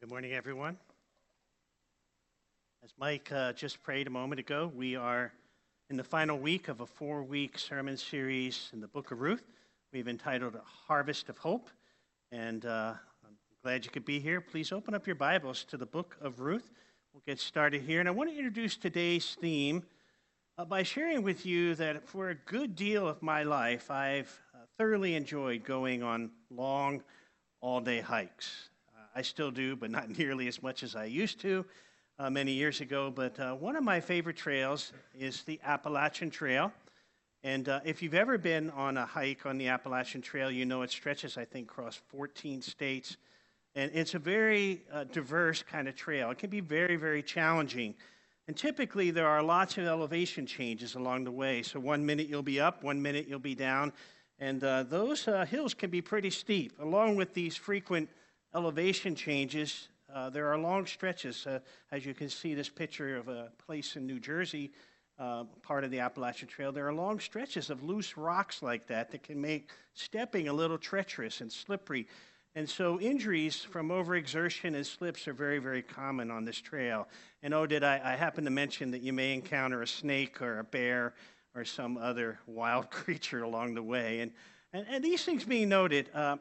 Good morning, everyone. As Mike uh, just prayed a moment ago, we are in the final week of a four week sermon series in the book of Ruth. We've entitled Harvest of Hope. And uh, I'm glad you could be here. Please open up your Bibles to the book of Ruth. We'll get started here. And I want to introduce today's theme uh, by sharing with you that for a good deal of my life, I've thoroughly enjoyed going on long, all day hikes. Uh, I still do, but not nearly as much as I used to uh, many years ago. But uh, one of my favorite trails is the Appalachian Trail. And uh, if you've ever been on a hike on the Appalachian Trail, you know it stretches, I think, across 14 states. And it's a very diverse kind of trail. It can be very, very challenging. And typically, there are lots of elevation changes along the way. So, one minute you'll be up, one minute you'll be down. And uh, those uh, hills can be pretty steep. Along with these frequent elevation changes, uh, there are long stretches. Uh, as you can see, this picture of a place in New Jersey, uh, part of the Appalachian Trail, there are long stretches of loose rocks like that that can make stepping a little treacherous and slippery. And so injuries from overexertion and slips are very, very common on this trail. And oh, did I, I happen to mention that you may encounter a snake or a bear or some other wild creature along the way. And, and, and these things being noted, uh,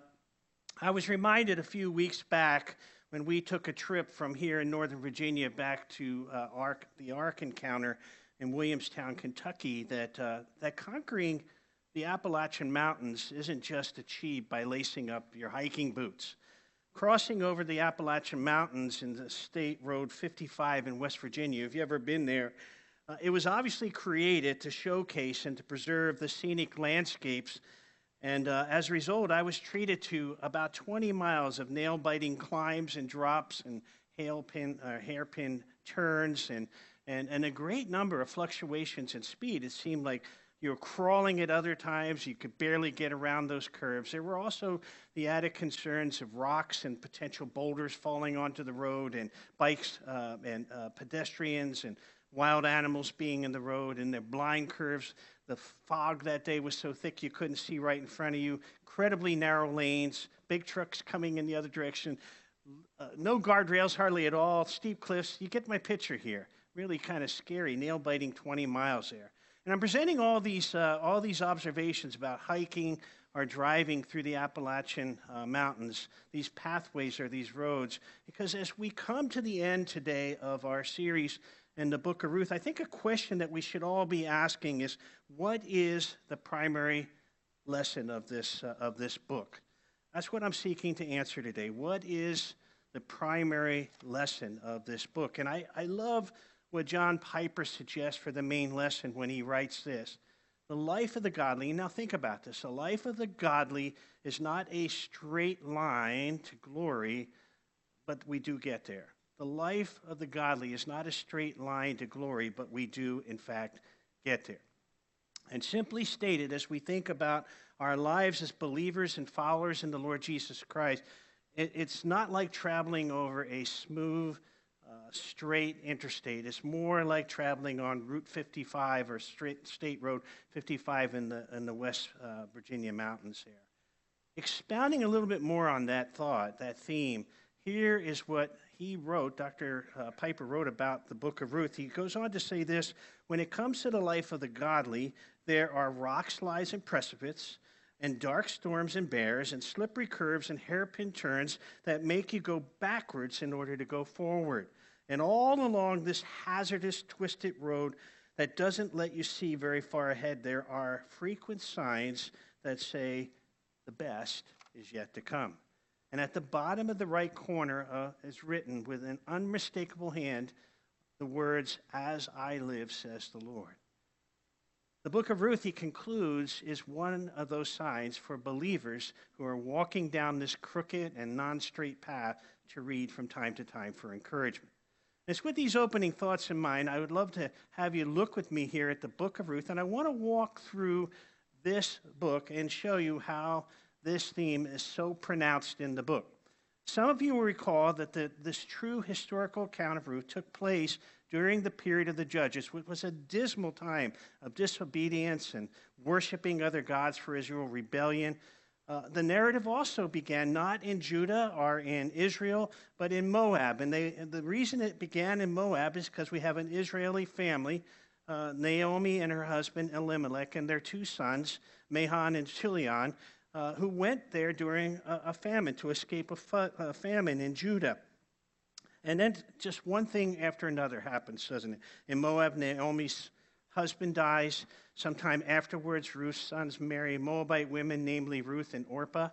I was reminded a few weeks back when we took a trip from here in Northern Virginia back to uh, Ark, the Ark encounter in Williamstown, Kentucky, that, uh, that conquering – the Appalachian Mountains isn't just achieved by lacing up your hiking boots. Crossing over the Appalachian Mountains in the State Road 55 in West Virginia, if you've ever been there, uh, it was obviously created to showcase and to preserve the scenic landscapes. And uh, as a result, I was treated to about 20 miles of nail biting climbs and drops and hairpin, uh, hairpin turns and, and, and a great number of fluctuations in speed. It seemed like you were crawling at other times. You could barely get around those curves. There were also the added concerns of rocks and potential boulders falling onto the road, and bikes uh, and uh, pedestrians and wild animals being in the road, and the blind curves. The fog that day was so thick you couldn't see right in front of you. Incredibly narrow lanes, big trucks coming in the other direction. Uh, no guardrails hardly at all, steep cliffs. You get my picture here. Really kind of scary, nail biting 20 miles there. And I'm presenting all these, uh, all these observations about hiking or driving through the Appalachian uh, Mountains, these pathways or these roads, because as we come to the end today of our series in the book of Ruth, I think a question that we should all be asking is what is the primary lesson of this, uh, of this book? That's what I'm seeking to answer today. What is the primary lesson of this book? And I, I love what John Piper suggests for the main lesson when he writes this. The life of the godly, now think about this. The life of the godly is not a straight line to glory, but we do get there. The life of the godly is not a straight line to glory, but we do, in fact, get there. And simply stated, as we think about our lives as believers and followers in the Lord Jesus Christ, it's not like traveling over a smooth uh, straight interstate. It's more like traveling on Route 55 or State Road 55 in the, in the West uh, Virginia mountains here. Expounding a little bit more on that thought, that theme, here is what he wrote, Dr. Uh, Piper wrote about the book of Ruth. He goes on to say this When it comes to the life of the godly, there are rock slides and precipices, and dark storms and bears, and slippery curves and hairpin turns that make you go backwards in order to go forward. And all along this hazardous, twisted road that doesn't let you see very far ahead, there are frequent signs that say the best is yet to come. And at the bottom of the right corner uh, is written with an unmistakable hand the words, As I live, says the Lord. The book of Ruth, he concludes, is one of those signs for believers who are walking down this crooked and non straight path to read from time to time for encouragement. It's with these opening thoughts in mind, I would love to have you look with me here at the book of Ruth, and I want to walk through this book and show you how this theme is so pronounced in the book. Some of you will recall that the, this true historical account of Ruth took place during the period of the judges, which was a dismal time of disobedience and worshiping other gods for Israel, rebellion. Uh, the narrative also began not in Judah or in Israel, but in Moab. And they, the reason it began in Moab is because we have an Israeli family, uh, Naomi and her husband Elimelech, and their two sons, Mahlon and Chilion, uh, who went there during a, a famine to escape a, fu- a famine in Judah. And then just one thing after another happens, doesn't it? In Moab, Naomi's husband dies. Sometime afterwards, Ruth's sons marry Moabite women, namely Ruth and Orpah.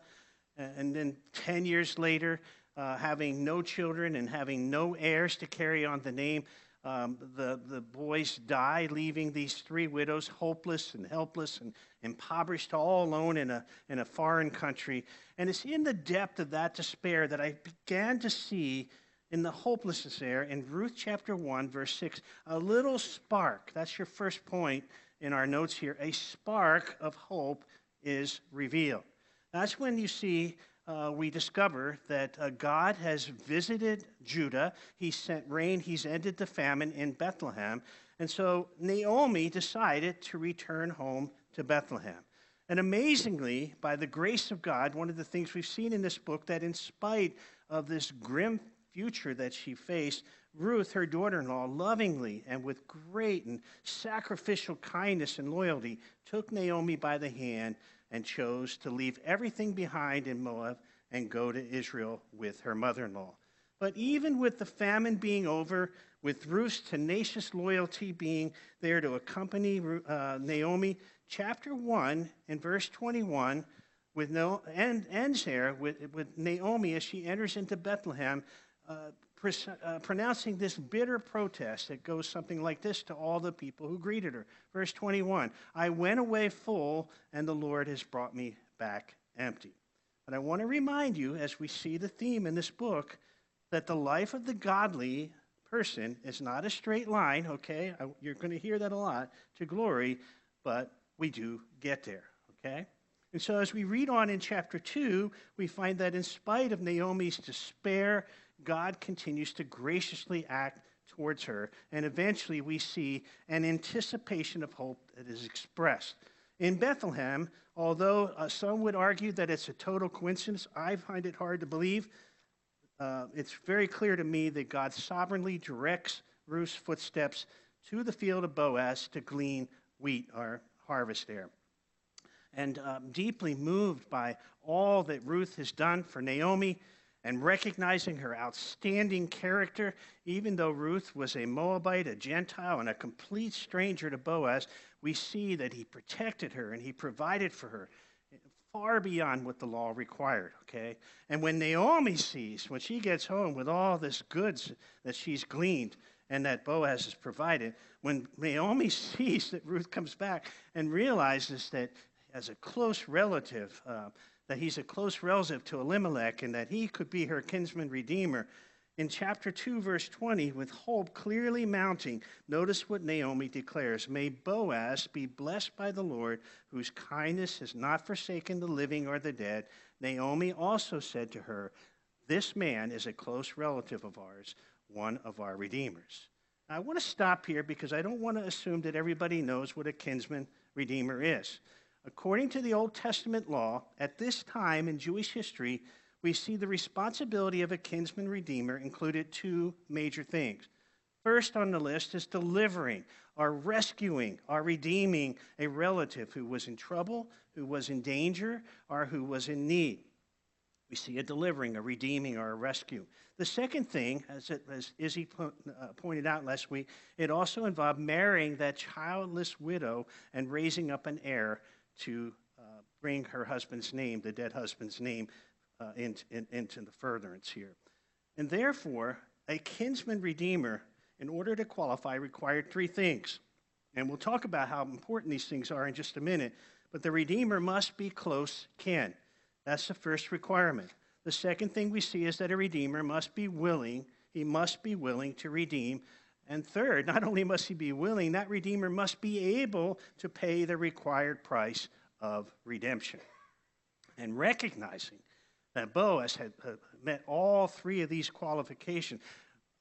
And then 10 years later, uh, having no children and having no heirs to carry on the name, um, the, the boys die, leaving these three widows hopeless and helpless and impoverished, all alone in a, in a foreign country. And it's in the depth of that despair that I began to see in the hopelessness there in Ruth chapter 1, verse 6, a little spark. That's your first point in our notes here. A spark of hope is revealed. That's when you see, uh, we discover that uh, God has visited Judah. He sent rain, he's ended the famine in Bethlehem. And so Naomi decided to return home to Bethlehem. And amazingly, by the grace of God, one of the things we've seen in this book that in spite of this grim future that she faced, Ruth, her daughter in law, lovingly and with great and sacrificial kindness and loyalty, took Naomi by the hand and chose to leave everything behind in Moab and go to Israel with her mother in law. But even with the famine being over, with Ruth's tenacious loyalty being there to accompany uh, Naomi, chapter 1 and verse 21 with no, end, ends there with, with Naomi as she enters into Bethlehem uh, uh, pronouncing this bitter protest that goes something like this to all the people who greeted her. Verse 21 I went away full, and the Lord has brought me back empty. But I want to remind you, as we see the theme in this book, that the life of the godly person is not a straight line, okay? You're going to hear that a lot to glory, but we do get there, okay? And so as we read on in chapter 2, we find that in spite of Naomi's despair God continues to graciously act towards her. And eventually we see an anticipation of hope that is expressed. In Bethlehem, although uh, some would argue that it's a total coincidence, I find it hard to believe. Uh, it's very clear to me that God sovereignly directs Ruth's footsteps to the field of Boaz to glean wheat or harvest there. And um, deeply moved by all that Ruth has done for Naomi, and recognizing her outstanding character, even though Ruth was a Moabite, a Gentile, and a complete stranger to Boaz, we see that he protected her and he provided for her far beyond what the law required, okay? And when Naomi sees, when she gets home with all this goods that she's gleaned and that Boaz has provided, when Naomi sees that Ruth comes back and realizes that as a close relative, uh, that he's a close relative to Elimelech and that he could be her kinsman redeemer. In chapter 2, verse 20, with hope clearly mounting, notice what Naomi declares May Boaz be blessed by the Lord, whose kindness has not forsaken the living or the dead. Naomi also said to her, This man is a close relative of ours, one of our redeemers. I want to stop here because I don't want to assume that everybody knows what a kinsman redeemer is. According to the Old Testament law, at this time in Jewish history, we see the responsibility of a kinsman redeemer included two major things. First on the list is delivering or rescuing or redeeming a relative who was in trouble, who was in danger, or who was in need. We see a delivering, a redeeming, or a rescue. The second thing, as, it, as Izzy po- uh, pointed out last week, it also involved marrying that childless widow and raising up an heir to uh, bring her husband's name, the dead husband's name, uh, in, in, into the furtherance here. And therefore, a kinsman redeemer, in order to qualify, required three things. And we'll talk about how important these things are in just a minute. But the redeemer must be close kin. That's the first requirement. The second thing we see is that a redeemer must be willing, he must be willing to redeem and third, not only must he be willing, that Redeemer must be able to pay the required price of redemption. And recognizing that Boaz had uh, met all three of these qualifications,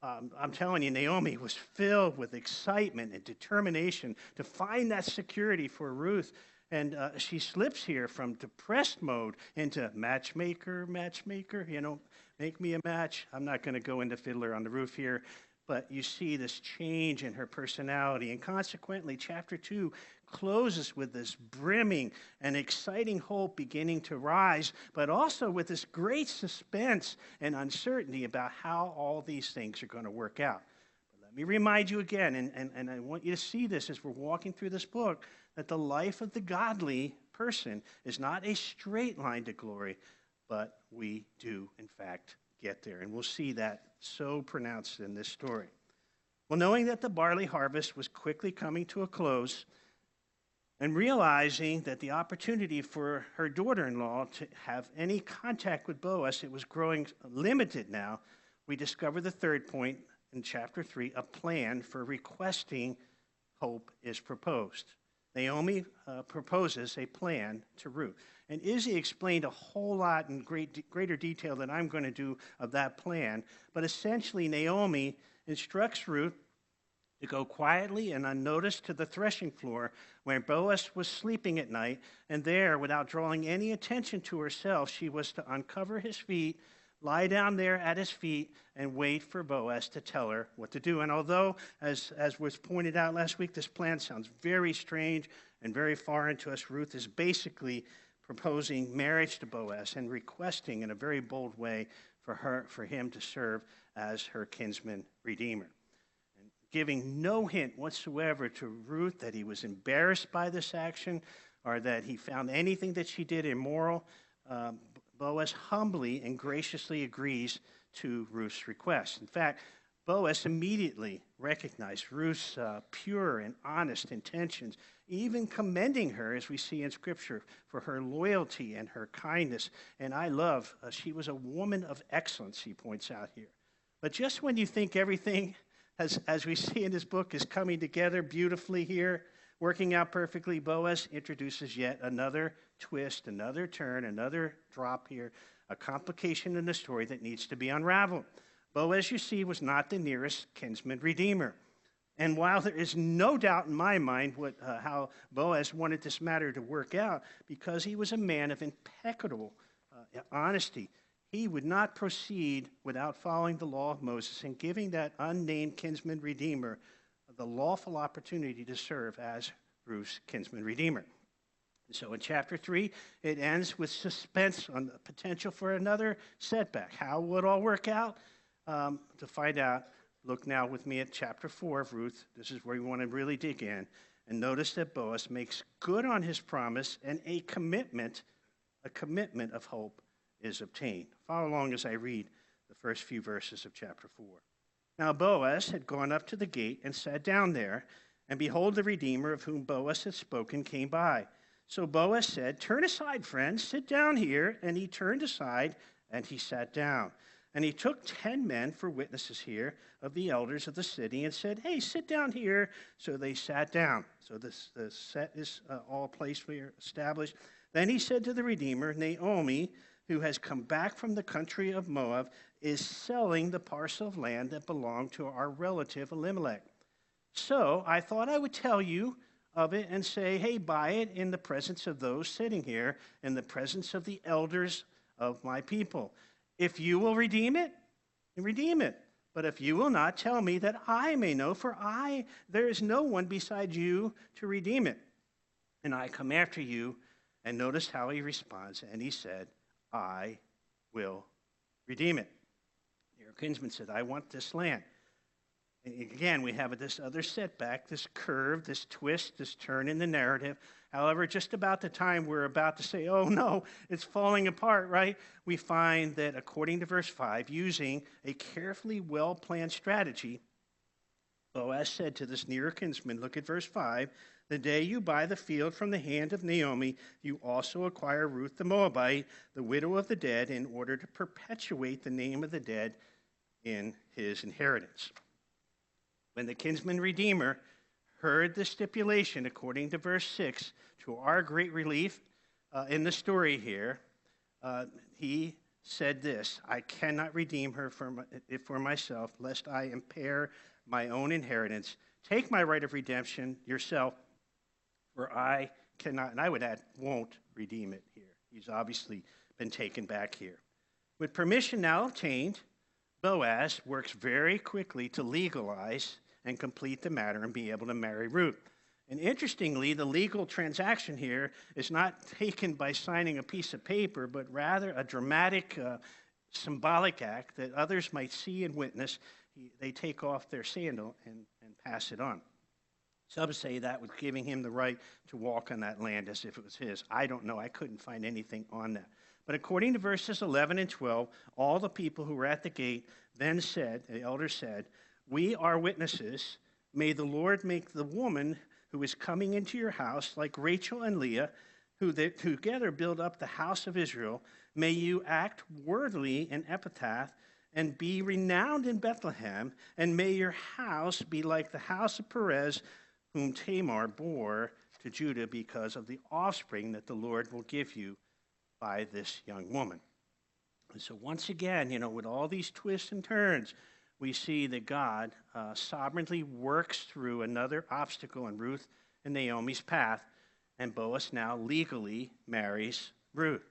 um, I'm telling you, Naomi was filled with excitement and determination to find that security for Ruth And uh, she slips here from depressed mode into matchmaker, matchmaker, you know, make me a match. I'm not going to go into Fiddler on the Roof here, but you see this change in her personality. And consequently, chapter 2 closes with this brimming and exciting hope beginning to rise, but also with this great suspense and uncertainty about how all these things are going to work out. But let me remind you again, and, and, and I want you to see this as we're walking through this book that the life of the godly person is not a straight line to glory, but we do, in fact, get there. And we'll see that so pronounced in this story. Well, knowing that the barley harvest was quickly coming to a close, and realizing that the opportunity for her daughter in law to have any contact with Boaz, it was growing limited now, we discover the third point in chapter 3 a plan for requesting hope is proposed. Naomi uh, proposes a plan to Ruth. And Izzy explained a whole lot in great, greater detail than I'm going to do of that plan. But essentially, Naomi instructs Ruth to go quietly and unnoticed to the threshing floor where Boaz was sleeping at night, and there, without drawing any attention to herself, she was to uncover his feet, lie down there at his feet, and wait for Boaz to tell her what to do. And although, as, as was pointed out last week, this plan sounds very strange and very foreign to us, Ruth is basically proposing marriage to Boaz and requesting in a very bold way for her for him to serve as her kinsman redeemer And giving no hint whatsoever to Ruth that he was embarrassed by this action or that he found anything that she did immoral. Um, Boaz humbly and graciously agrees to Ruth's request. In fact, Boaz immediately recognized Ruth's uh, pure and honest intentions, even commending her, as we see in Scripture, for her loyalty and her kindness. And I love, uh, she was a woman of excellence, he points out here. But just when you think everything as, as we see in this book, is coming together beautifully here, working out perfectly. Boaz introduces yet another twist, another turn, another drop here, a complication in the story that needs to be unraveled. Boaz, you see, was not the nearest kinsman redeemer. And while there is no doubt in my mind what, uh, how Boaz wanted this matter to work out, because he was a man of impeccable uh, honesty, he would not proceed without following the law of Moses and giving that unnamed kinsman redeemer the lawful opportunity to serve as Ruth's kinsman redeemer. So in chapter 3, it ends with suspense on the potential for another setback. How will it all work out? Um, to find out, look now with me at chapter 4 of Ruth. This is where you want to really dig in. And notice that Boaz makes good on his promise and a commitment, a commitment of hope is obtained. Follow along as I read the first few verses of chapter 4. Now Boaz had gone up to the gate and sat down there, and behold, the Redeemer of whom Boaz had spoken came by. So Boaz said, Turn aside, friend, sit down here. And he turned aside, and he sat down. And he took ten men for witnesses here of the elders of the city and said, Hey, sit down here. So they sat down. So this, the set is uh, all placed here, established. Then he said to the Redeemer, Naomi, who has come back from the country of Moab, is selling the parcel of land that belonged to our relative Elimelech. So I thought I would tell you of it and say, hey, buy it in the presence of those sitting here, in the presence of the elders of my people. If you will redeem it, redeem it. But if you will not, tell me that I may know, for I there is no one beside you to redeem it. And I come after you. And notice how he responds. And he said, I will redeem it. Your kinsman said, I want this land. Again, we have this other setback, this curve, this twist, this turn in the narrative. However, just about the time we're about to say, oh no, it's falling apart, right? We find that according to verse 5, using a carefully well planned strategy, Boaz said to this nearer kinsman, look at verse 5, the day you buy the field from the hand of Naomi, you also acquire Ruth the Moabite, the widow of the dead, in order to perpetuate the name of the dead in his inheritance. When the kinsman redeemer heard the stipulation, according to verse 6, to our great relief uh, in the story here, uh, he said this I cannot redeem her for, my, for myself, lest I impair my own inheritance. Take my right of redemption yourself for I cannot, and I would add, won't redeem it here. He's obviously been taken back here. With permission now obtained, Boaz works very quickly to legalize and complete the matter and be able to marry Ruth. And interestingly, the legal transaction here is not taken by signing a piece of paper, but rather a dramatic, uh, symbolic act that others might see and witness. He, they take off their sandal and, and pass it on. Some say that was giving him the right to walk on that land as if it was his. I don't know. I couldn't find anything on that. But according to verses 11 and 12, all the people who were at the gate then said, the elders said, We are witnesses. May the Lord make the woman who is coming into your house like Rachel and Leah, who they, together build up the house of Israel. May you act worthily in Ephrathah and be renowned in Bethlehem, and may your house be like the house of Perez, whom Tamar bore to Judah because of the offspring that the Lord will give you by this young woman. And so, once again, you know, with all these twists and turns, we see that God uh, sovereignly works through another obstacle in Ruth and Naomi's path, and Boaz now legally marries Ruth.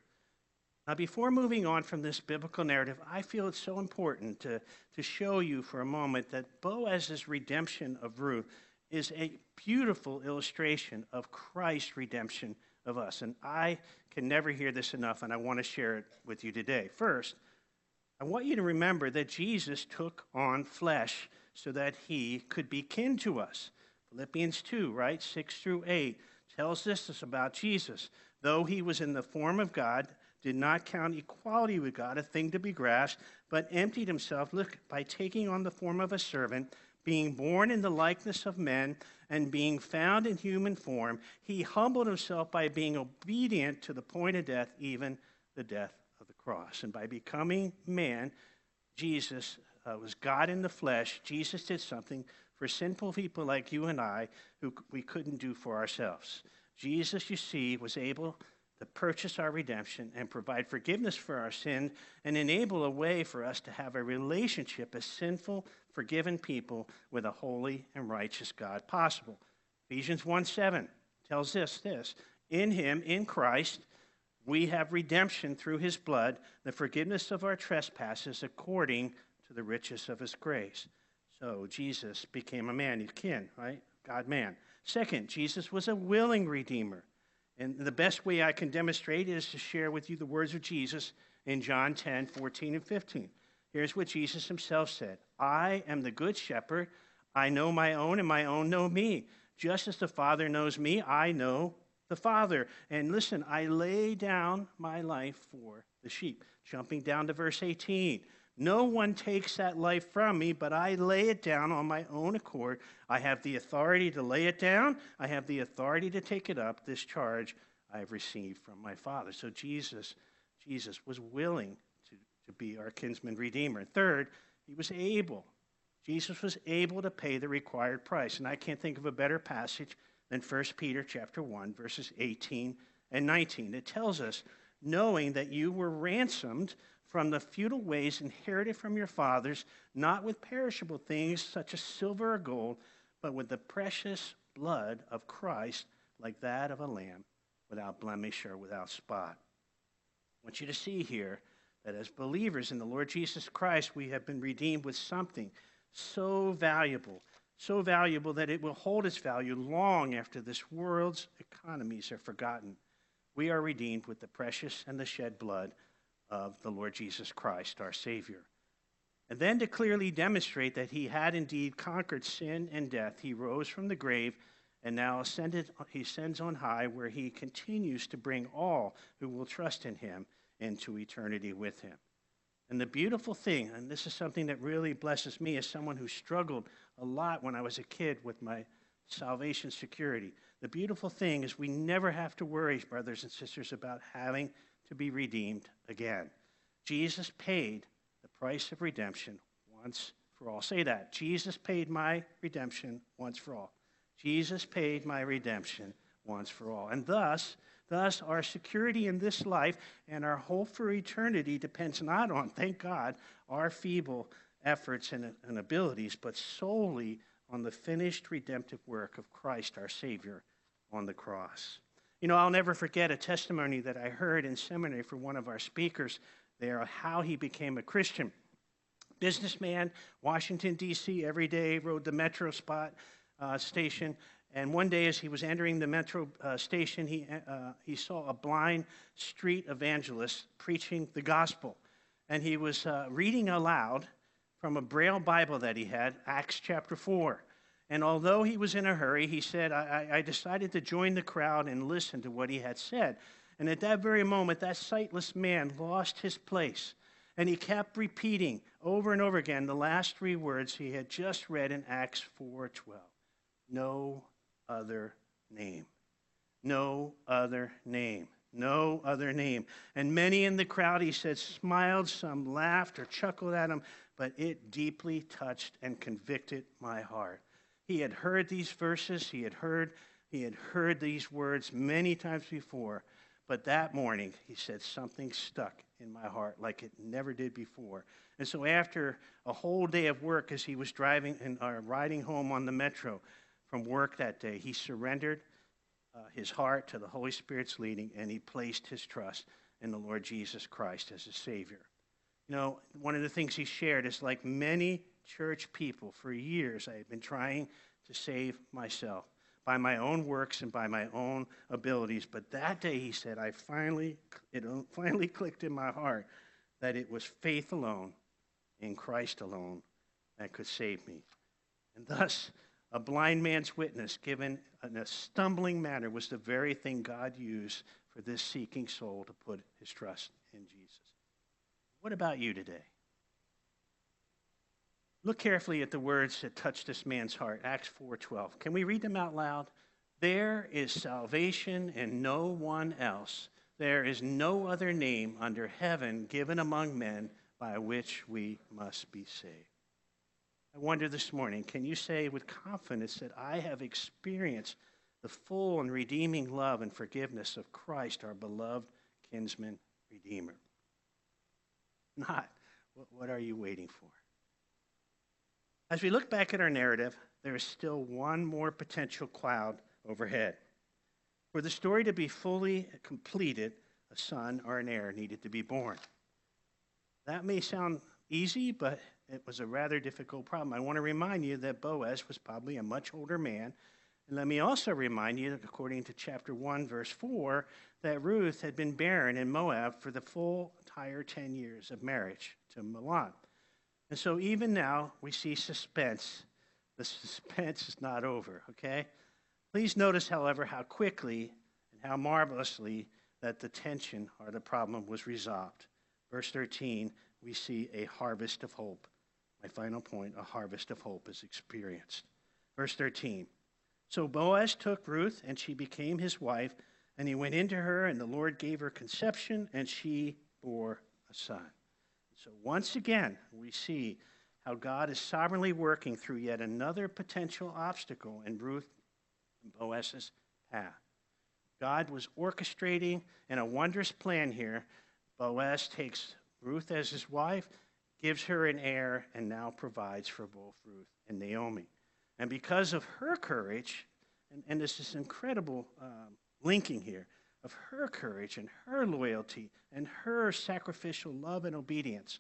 Now, before moving on from this biblical narrative, I feel it's so important to, to show you for a moment that Boaz's redemption of Ruth is a beautiful illustration of Christ's redemption of us. And I can never hear this enough, and I want to share it with you today. First, I want you to remember that Jesus took on flesh so that he could be kin to us. Philippians 2, right? 6 through 8 tells us this about Jesus. Though he was in the form of God, did not count equality with God a thing to be grasped, but emptied himself, look, by taking on the form of a servant, being born in the likeness of men, and being found in human form, he humbled himself by being obedient to the point of death, even the death cross. And by becoming man, Jesus uh, was God in the flesh. Jesus did something for sinful people like you and I who we couldn't do for ourselves. Jesus, you see, was able to purchase our redemption and provide forgiveness for our sin and enable a way for us to have a relationship as sinful, forgiven people with a holy and righteous God possible. Ephesians 1 7 tells us this In him, in Christ, we have redemption through his blood, the forgiveness of our trespasses according to the riches of his grace. So Jesus became a man, he's kin, right? God man. Second, Jesus was a willing redeemer. And the best way I can demonstrate is to share with you the words of Jesus in John 10, 14, and 15. Here's what Jesus himself said I am the good shepherd. I know my own, and my own know me. Just as the Father knows me, I know the Father. And listen, I lay down my life for the sheep. Jumping down to verse 18. No one takes that life from me, but I lay it down on my own accord. I have the authority to lay it down, I have the authority to take it up. This charge I have received from my Father. So Jesus, Jesus was willing to, to be our kinsman redeemer. Third, he was able. Jesus was able to pay the required price. And I can't think of a better passage than 1 Peter chapter 1 verses 18 and 19. It tells us, knowing that you were ransomed from the futile ways inherited from your fathers, not with perishable things such as silver or gold, but with the precious blood of Christ, like that of a lamb, without blemish or without spot. I want you to see here that as believers in the Lord Jesus Christ, we have been redeemed with something so valuable so valuable that it will hold its value long after this world's economies are forgotten. We are redeemed with the precious and the shed blood of the Lord Jesus Christ, our Savior. And then to clearly demonstrate that he had indeed conquered sin and death, he rose from the grave and now ascended, he ascends on high, where he continues to bring all who will trust in him into eternity with him. And the beautiful thing, and this is something that really blesses me as someone who struggled a lot when I was a kid with my salvation security. The beautiful thing is we never have to worry, brothers and sisters, about having to be redeemed again. Jesus paid the price of redemption once for all. Say that. Jesus paid my redemption once for all. Jesus paid my redemption once for all. And thus, thus our security in this life and our hope for eternity depends not on, thank God, our feeble efforts and, and abilities, but solely on the finished redemptive work of Christ our Savior on the cross. You know, I'll never forget a testimony that I heard in seminary from one of our speakers there how he became a Christian. Businessman, Washington, D.C., every day, rode the metro spot uh, station. And one day, as he was entering the metro uh, station, he, uh, he saw a blind street evangelist preaching the gospel. And he was uh, reading aloud from a Braille Bible that he had, Acts chapter 4. And although he was in a hurry, he said, I, I decided to join the crowd and listen to what he had said. And at that very moment, that sightless man lost his place. And he kept repeating over and over again the last three words he had just read in Acts 4:12. No other name. No other name. No other name. And many in the crowd, he said, smiled, some laughed or chuckled at him, but it deeply touched and convicted my heart. He had heard these verses, he had heard, he had heard these words many times before, but that morning he said something stuck in my heart like it never did before. And so after a whole day of work as he was driving and uh, riding home on the metro from work that day, he surrendered uh, his heart to the Holy Spirit's leading and he placed his trust in the Lord Jesus Christ as a Savior. You know, one of the things he shared is like many church people, for years I have been trying to save myself by my own works and by my own abilities. But that day, he said, I finally, it finally clicked in my heart that it was faith alone in Christ alone that could save me. And thus, a blind man's witness given in a stumbling manner was the very thing God used for this seeking soul to put his trust in Jesus. What about you today? Look carefully at the words that touched this man's heart, Acts 4:12. Can we read them out loud? There is salvation in no one else. There is no other name under heaven given among men by which we must be saved. I wonder this morning, can you say with confidence that I have experienced the full and redeeming love and forgiveness of Christ, our beloved kinsman redeemer? Not. What are you waiting for? As we look back at our narrative, there is still one more potential cloud overhead. For the story to be fully completed, a son or an heir needed to be born. That may sound easy, but it was a rather difficult problem. I want to remind you that Boaz was probably a much older man. And let me also remind you, according to chapter 1, verse 4, that Ruth had been barren in Moab for the full entire 10 years of marriage to Mahlon. And so even now, we see suspense. The suspense is not over, okay? Please notice, however, how quickly and how marvelously that the tension or the problem was resolved. Verse 13, we see a harvest of hope. My final point a harvest of hope is experienced. Verse 13, so Boaz took Ruth, and she became his wife, and he went into her, and the Lord gave her conception, and she bore a son. So once again, we see how God is sovereignly working through yet another potential obstacle in Ruth and Boaz's path. God was orchestrating in a wondrous plan here. Boaz takes Ruth as his wife, gives her an heir, and now provides for both Ruth and Naomi. And because of her courage, and, and this incredible um, linking here, of her courage and her loyalty and her sacrificial love and obedience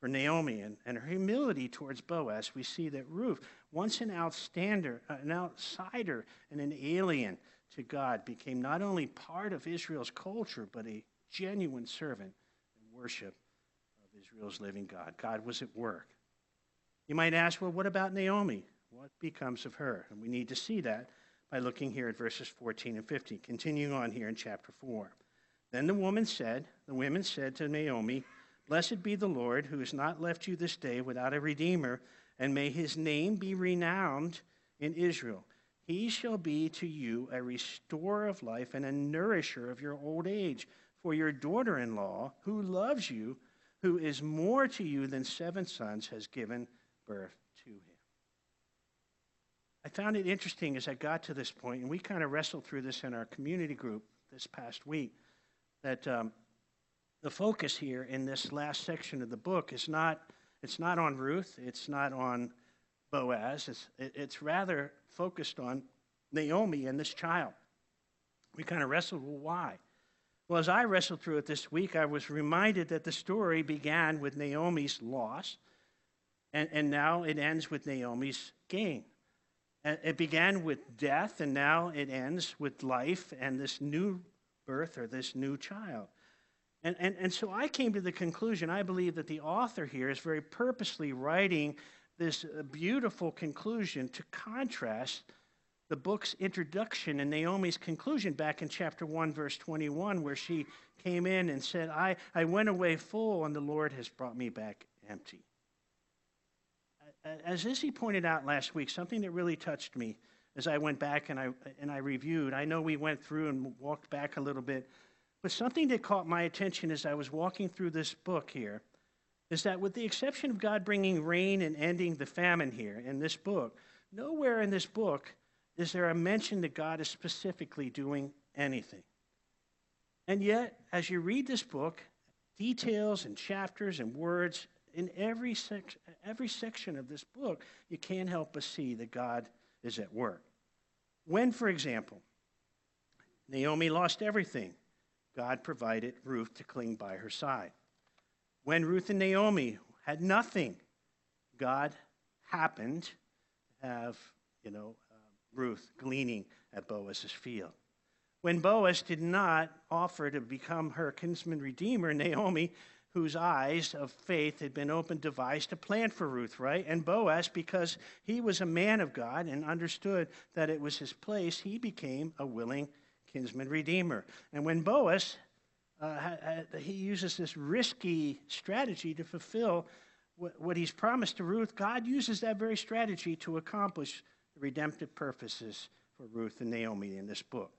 for Naomi and, and her humility towards Boaz, we see that Ruth, once an outsider, uh, an outsider and an alien to God, became not only part of Israel's culture, but a genuine servant worship of Israel's living God. God was at work. You might ask, well, what about Naomi? What becomes of her? And we need to see that by looking here at verses 14 and 15. Continuing on here in chapter 4. Then the woman said, the women said to Naomi, Blessed be the Lord, who has not left you this day without a redeemer, and may his name be renowned in Israel. He shall be to you a restorer of life and a nourisher of your old age. For your daughter in law, who loves you, who is more to you than seven sons, has given birth to him. I found it interesting as I got to this point, and we kind of wrestled through this in our community group this past week, that um, the focus here in this last section of the book is not it's not on Ruth, it's not on Boaz, it's, it's rather focused on Naomi and this child. we kind of wrestled, well, why? Well, as I wrestled through it this week, I was reminded that the story began with Naomi's loss, and, and now it ends with Naomi's gain. It began with death, and now it ends with life and this new birth or this new child. And, and, and so I came to the conclusion I believe that the author here is very purposely writing this uh, beautiful conclusion to contrast the book's introduction and Naomi's conclusion back in chapter 1, verse 21, where she came in and said, I, I went away full, and the Lord has brought me back empty. As Izzy pointed out last week, something that really touched me as I went back and I, and I reviewed, I know we went through and walked back a little bit, but something that caught my attention as I was walking through this book here is that, with the exception of God bringing rain and ending the famine here in this book, nowhere in this book is there a mention that God is specifically doing anything. And yet, as you read this book, details and chapters and words in every, sec- every section of this book, you can't help but see that God is at work. When, for example, Naomi lost everything, God provided Ruth to cling by her side. When Ruth and Naomi had nothing, God happened to have, you know, Ruth gleaning at Boaz's field. When Boaz did not offer to become her kinsman redeemer, Naomi, whose eyes of faith had been opened, devised a plan for Ruth, right? And Boaz, because he was a man of God and understood that it was his place, he became a willing kinsman redeemer. And when Boaz, uh, he uses this risky strategy to fulfill what, what he's promised to Ruth, God uses that very strategy to accomplish the redemptive purposes for Ruth and Naomi in this book.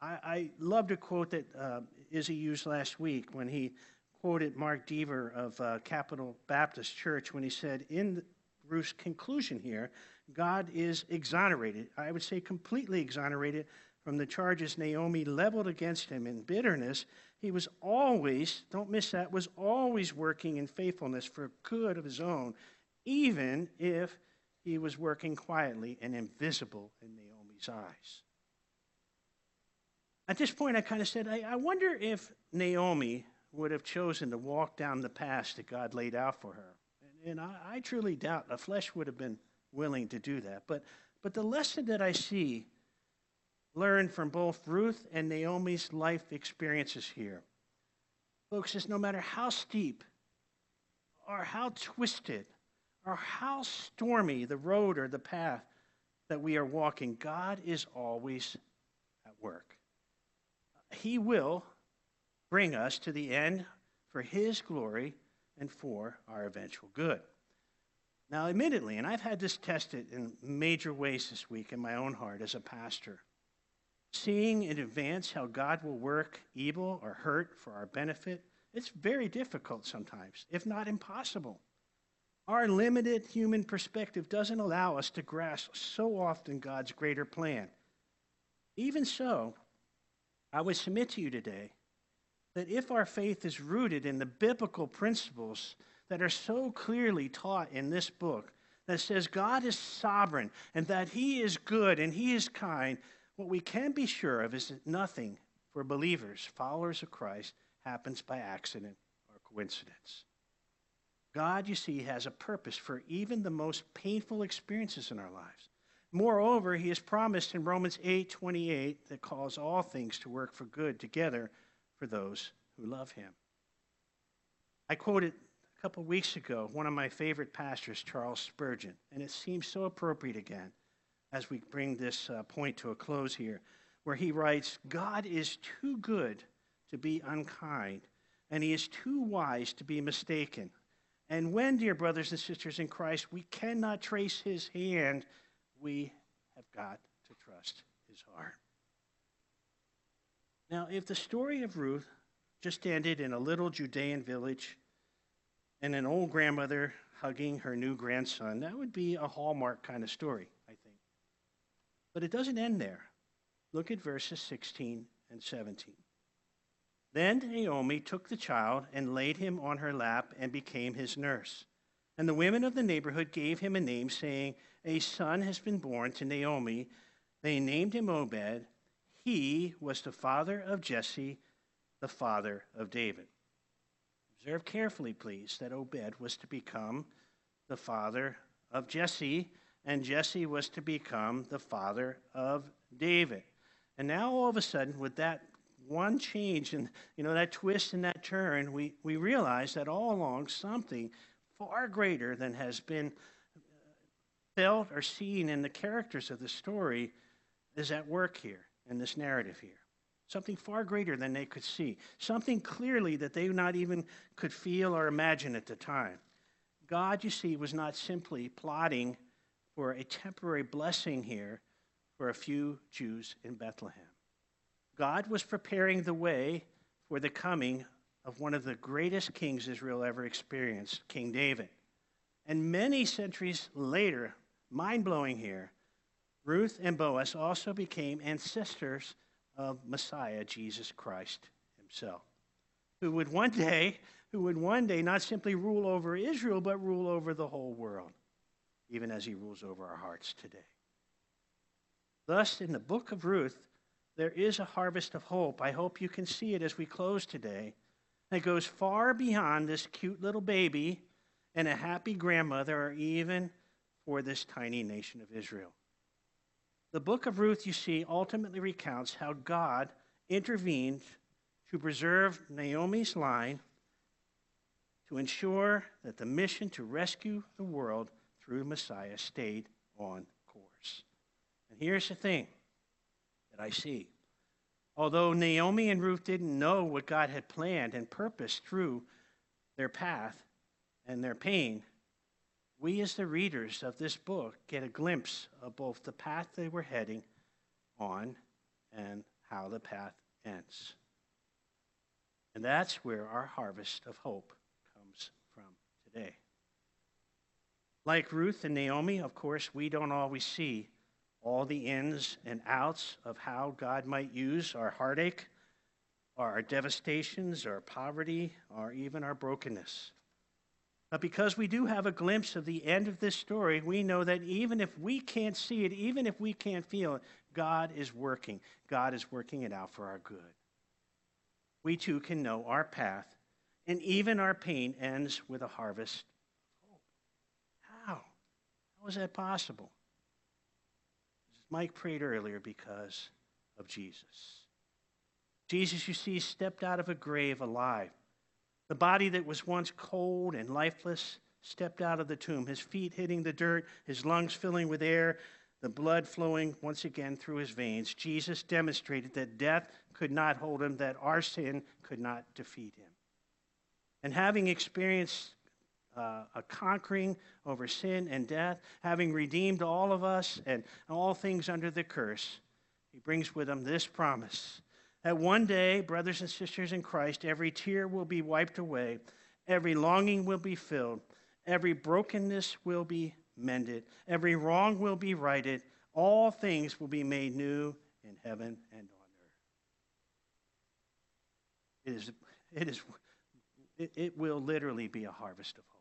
I, I loved a quote that uh, Izzy used last week when he quoted Mark Dever of uh, Capital Baptist Church when he said, in Ruth's conclusion here, God is exonerated. I would say completely exonerated from the charges Naomi leveled against him in bitterness. He was always, don't miss that, was always working in faithfulness for good of his own, even if he was working quietly and invisible in Naomi's eyes. At this point, I kind of said, I, I wonder if Naomi would have chosen to walk down the path that God laid out for her. And, and I, I, truly doubt the flesh would have been willing to do that. But, but the lesson that I see learned from both Ruth and Naomi's life experiences here, folks, is no matter how steep or how twisted or how stormy the road or the path that we are walking, God is always at work. He will bring us to the end for His glory and for our eventual good. Now, admittedly, and I've had this tested in major ways this week in my own heart as a pastor, seeing in advance how God will work evil or hurt for our benefit, it's very difficult sometimes, if not impossible. Our limited human perspective doesn't allow us to grasp so often God's greater plan. Even so, I would submit to you today that if our faith is rooted in the biblical principles that are so clearly taught in this book, that says God is sovereign and that He is good and He is kind, what we can be sure of is that nothing for believers, followers of Christ, happens by accident or coincidence. God, you see, has a purpose for even the most painful experiences in our lives. Moreover, he has promised in Romans 8 28 that calls all things to work for good together for those who love him. I quoted a couple weeks ago one of my favorite pastors, Charles Spurgeon, and it seems so appropriate again as we bring this uh, point to a close here, where he writes God is too good to be unkind, and he is too wise to be mistaken. And when, dear brothers and sisters in Christ, we cannot trace his hand, we have got to trust his heart. Now, if the story of Ruth just ended in a little Judean village and an old grandmother hugging her new grandson, that would be a hallmark kind of story, I think. But it doesn't end there. Look at verses 16 and 17. Then Naomi took the child and laid him on her lap and became his nurse. And the women of the neighborhood gave him a name, saying, A son has been born to Naomi. They named him Obed. He was the father of Jesse, the father of David. Observe carefully, please, that Obed was to become the father of Jesse, and Jesse was to become the father of David. And now all of a sudden, with that one change and you know that twist and that turn, we, we realize that all along something far greater than has been felt or seen in the characters of the story is at work here in this narrative here. Something far greater than they could see. Something clearly that they not even could feel or imagine at the time. God, you see, was not simply plotting for a temporary blessing here for a few Jews in Bethlehem. God was preparing the way for the coming of one of the greatest kings Israel ever experienced, King David. And many centuries later, mind blowing here, Ruth and Boaz also became ancestors of Messiah, Jesus Christ himself, who would one day, who would one day not simply rule over Israel, but rule over the whole world, even as he rules over our hearts today. Thus, in the book of Ruth, there is a harvest of hope. I hope you can see it as we close today. It goes far beyond this cute little baby and a happy grandmother, or even for this tiny nation of Israel. The book of Ruth, you see, ultimately recounts how God intervened to preserve Naomi's line to ensure that the mission to rescue the world through Messiah stayed on course. And here's the thing that I see. Although Naomi and Ruth didn't know what God had planned and purposed through their path and their pain, we as the readers of this book get a glimpse of both the path they were heading on and how the path ends. And that's where our harvest of hope comes from today. Like Ruth and Naomi, of course, we don't always see all the ins and outs of how God might use our heartache, our devastations, our poverty, or even our brokenness. But because we do have a glimpse of the end of this story, we know that even if we can't see it, even if we can't feel it, God is working. God is working it out for our good. We too can know our path, and even our pain ends with a harvest. How? How is that possible? Mike prayed earlier because of Jesus. Jesus, you see, stepped out of a grave alive. The body that was once cold and lifeless stepped out of the tomb, his feet hitting the dirt, his lungs filling with air, the blood flowing once again through his veins. Jesus demonstrated that death could not hold him, that our sin could not defeat him. And having experienced uh, a conquering over sin and death, having redeemed all of us and all things under the curse, he brings with him this promise that one day, brothers and sisters in Christ, every tear will be wiped away, every longing will be filled, every brokenness will be mended, every wrong will be righted, all things will be made new in heaven and on earth. It is, it is, it, it will literally be a harvest of hope.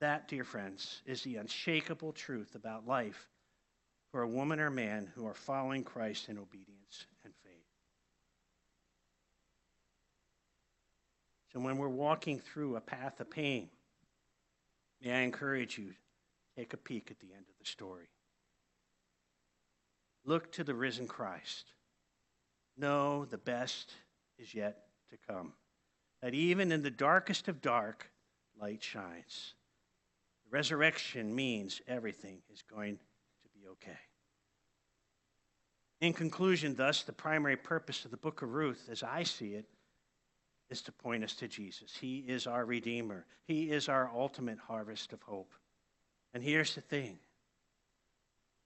That, dear friends, is the unshakable truth about life for a woman or man who are following Christ in obedience and faith. So when we're walking through a path of pain, may I encourage you to take a peek at the end of the story. Look to the risen Christ. Know the best is yet to come. That even in the darkest of dark, light shines. Resurrection means everything is going to be okay. In conclusion, thus, the primary purpose of the book of Ruth, as I see it, is to point us to Jesus. He is our Redeemer, He is our ultimate harvest of hope. And here's the thing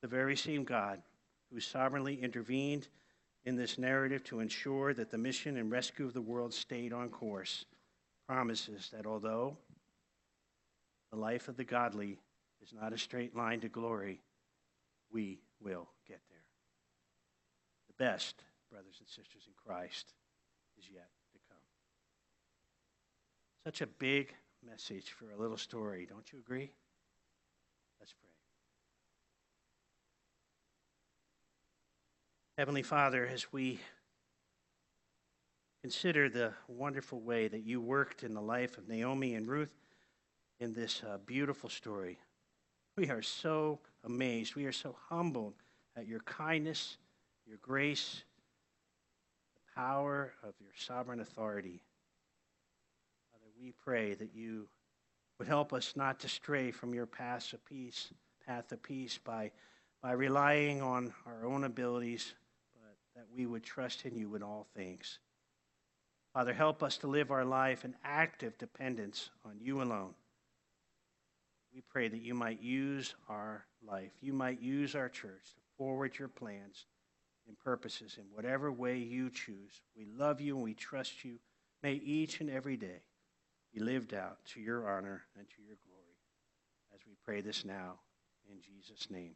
the very same God who sovereignly intervened in this narrative to ensure that the mission and rescue of the world stayed on course promises that although the life of the godly is not a straight line to glory. We will get there. The best, brothers and sisters in Christ, is yet to come. Such a big message for a little story, don't you agree? Let's pray. Heavenly Father, as we consider the wonderful way that you worked in the life of Naomi and Ruth in this uh, beautiful story, we are so amazed. We are so humbled at your kindness, your grace, the power of your sovereign authority. Father, we pray that you would help us not to stray from your path of peace, path of peace by, by relying on our own abilities, but that we would trust in you in all things. Father, help us to live our life in active dependence on you alone. We pray that you might use our life, you might use our church to forward your plans and purposes in whatever way you choose. We love you and we trust you. May each and every day be lived out to your honor and to your glory. As we pray this now, in Jesus' name.